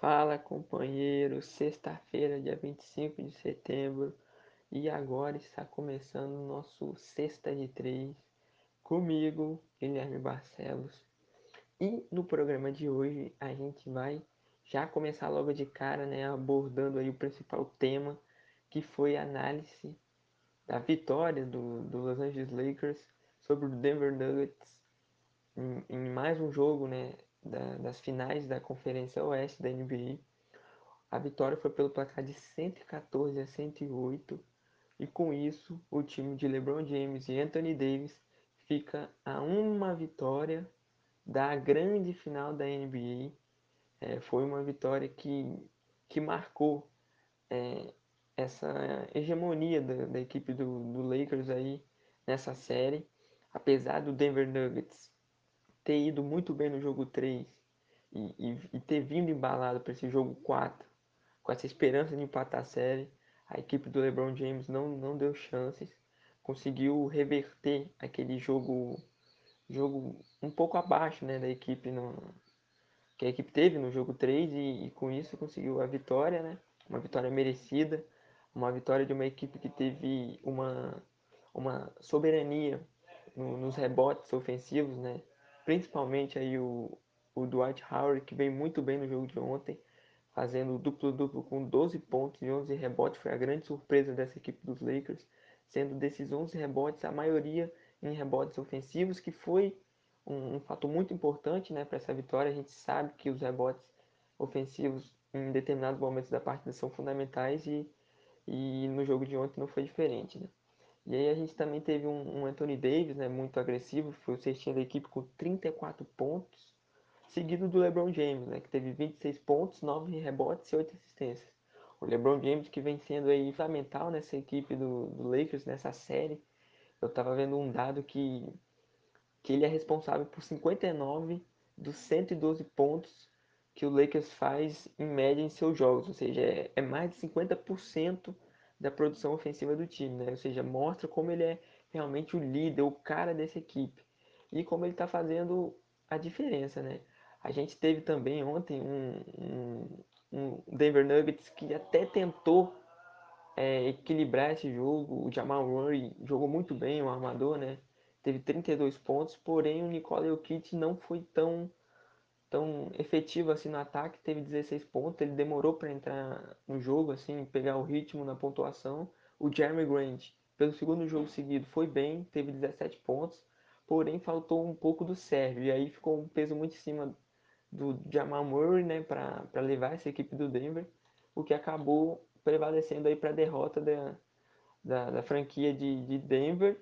Fala companheiro, sexta-feira, dia 25 de setembro, e agora está começando o nosso Sexta de Três, comigo, Guilherme Barcelos. E no programa de hoje a gente vai já começar logo de cara, né, abordando aí o principal tema, que foi a análise da vitória do, do Los Angeles Lakers sobre o Denver Nuggets em, em mais um jogo, né, da, das finais da Conferência Oeste da NBA. A vitória foi pelo placar de 114 a 108 e com isso o time de LeBron James e Anthony Davis fica a uma vitória da grande final da NBA. É, foi uma vitória que, que marcou é, essa hegemonia da, da equipe do, do Lakers aí nessa série. Apesar do Denver Nuggets ter ido muito bem no jogo 3 e, e, e ter vindo embalado para esse jogo 4, com essa esperança de empatar a série, a equipe do LeBron James não, não deu chances, conseguiu reverter aquele jogo jogo um pouco abaixo né, da equipe no, que a equipe teve no jogo 3 e, e, com isso conseguiu a vitória, né? Uma vitória merecida, uma vitória de uma equipe que teve uma, uma soberania no, nos rebotes ofensivos, né? Principalmente aí o, o Dwight Howard, que veio muito bem no jogo de ontem, fazendo duplo-duplo com 12 pontos e 11 rebotes, foi a grande surpresa dessa equipe dos Lakers, sendo desses 11 rebotes, a maioria em rebotes ofensivos, que foi um, um fato muito importante né, para essa vitória. A gente sabe que os rebotes ofensivos em determinados momentos da partida são fundamentais e, e no jogo de ontem não foi diferente. Né? E aí a gente também teve um, um Anthony Davis, né, muito agressivo, foi o sextinho da equipe com 34 pontos, seguido do LeBron James, né, que teve 26 pontos, 9 rebotes e 8 assistências. O LeBron James que vem sendo aí fundamental nessa equipe do, do Lakers, nessa série. Eu estava vendo um dado que, que ele é responsável por 59 dos 112 pontos que o Lakers faz em média em seus jogos, ou seja, é, é mais de 50% da produção ofensiva do time, né? Ou seja, mostra como ele é realmente o líder, o cara dessa equipe e como ele está fazendo a diferença, né? A gente teve também ontem um, um, um Denver Nuggets que até tentou é, equilibrar esse jogo. O Jamal Murray jogou muito bem, o armador, né? Teve 32 pontos, porém o Nikola Jokic não foi tão tão efetivo assim no ataque, teve 16 pontos, ele demorou para entrar no jogo, assim, pegar o ritmo na pontuação. O Jeremy Grant, pelo segundo jogo seguido, foi bem, teve 17 pontos, porém faltou um pouco do Sérgio, e aí ficou um peso muito em cima do Jamal Murray, né, para levar essa equipe do Denver, o que acabou prevalecendo aí para a derrota da, da, da franquia de, de Denver,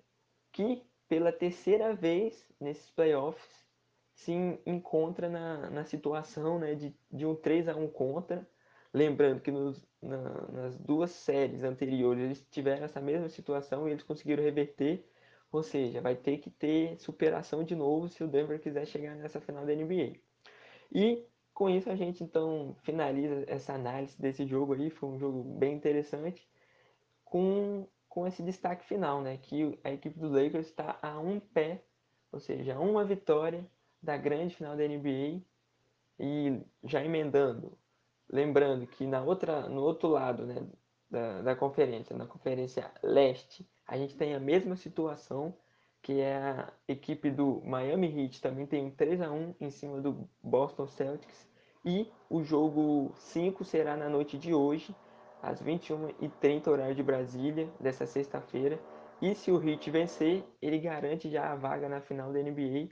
que pela terceira vez nesses playoffs se encontra na, na situação né, de, de um 3 a 1 contra. Lembrando que nos, na, nas duas séries anteriores eles tiveram essa mesma situação e eles conseguiram reverter. Ou seja, vai ter que ter superação de novo se o Denver quiser chegar nessa final da NBA. E com isso a gente então finaliza essa análise desse jogo aí. Foi um jogo bem interessante. Com, com esse destaque final, né? Que a equipe do Lakers está a um pé, ou seja, uma vitória da grande final da NBA e já emendando, lembrando que na outra, no outro lado né, da, da conferência, na conferência leste, a gente tem a mesma situação, que é a equipe do Miami Heat também tem um 3 a 1 em cima do Boston Celtics e o jogo 5 será na noite de hoje, às 21h30 horário de Brasília, dessa sexta-feira. E se o Heat vencer, ele garante já a vaga na final da NBA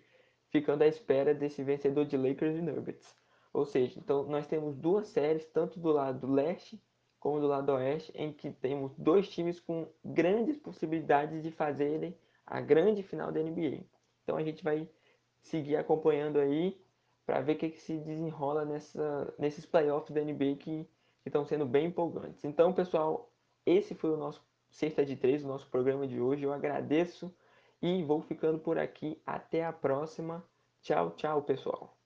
ficando à espera desse vencedor de Lakers e Nuggets. Ou seja, então nós temos duas séries, tanto do lado leste como do lado oeste, em que temos dois times com grandes possibilidades de fazerem a grande final da NBA. Então a gente vai seguir acompanhando aí para ver o que, que, se desenrola nessa, nesses playoffs da NBA que, estão sendo bem empolgantes. Então, pessoal, esse foi o nosso Sexta de Três, o nosso programa de hoje. Eu agradeço e vou ficando por aqui. Até a próxima. Tchau, tchau, pessoal.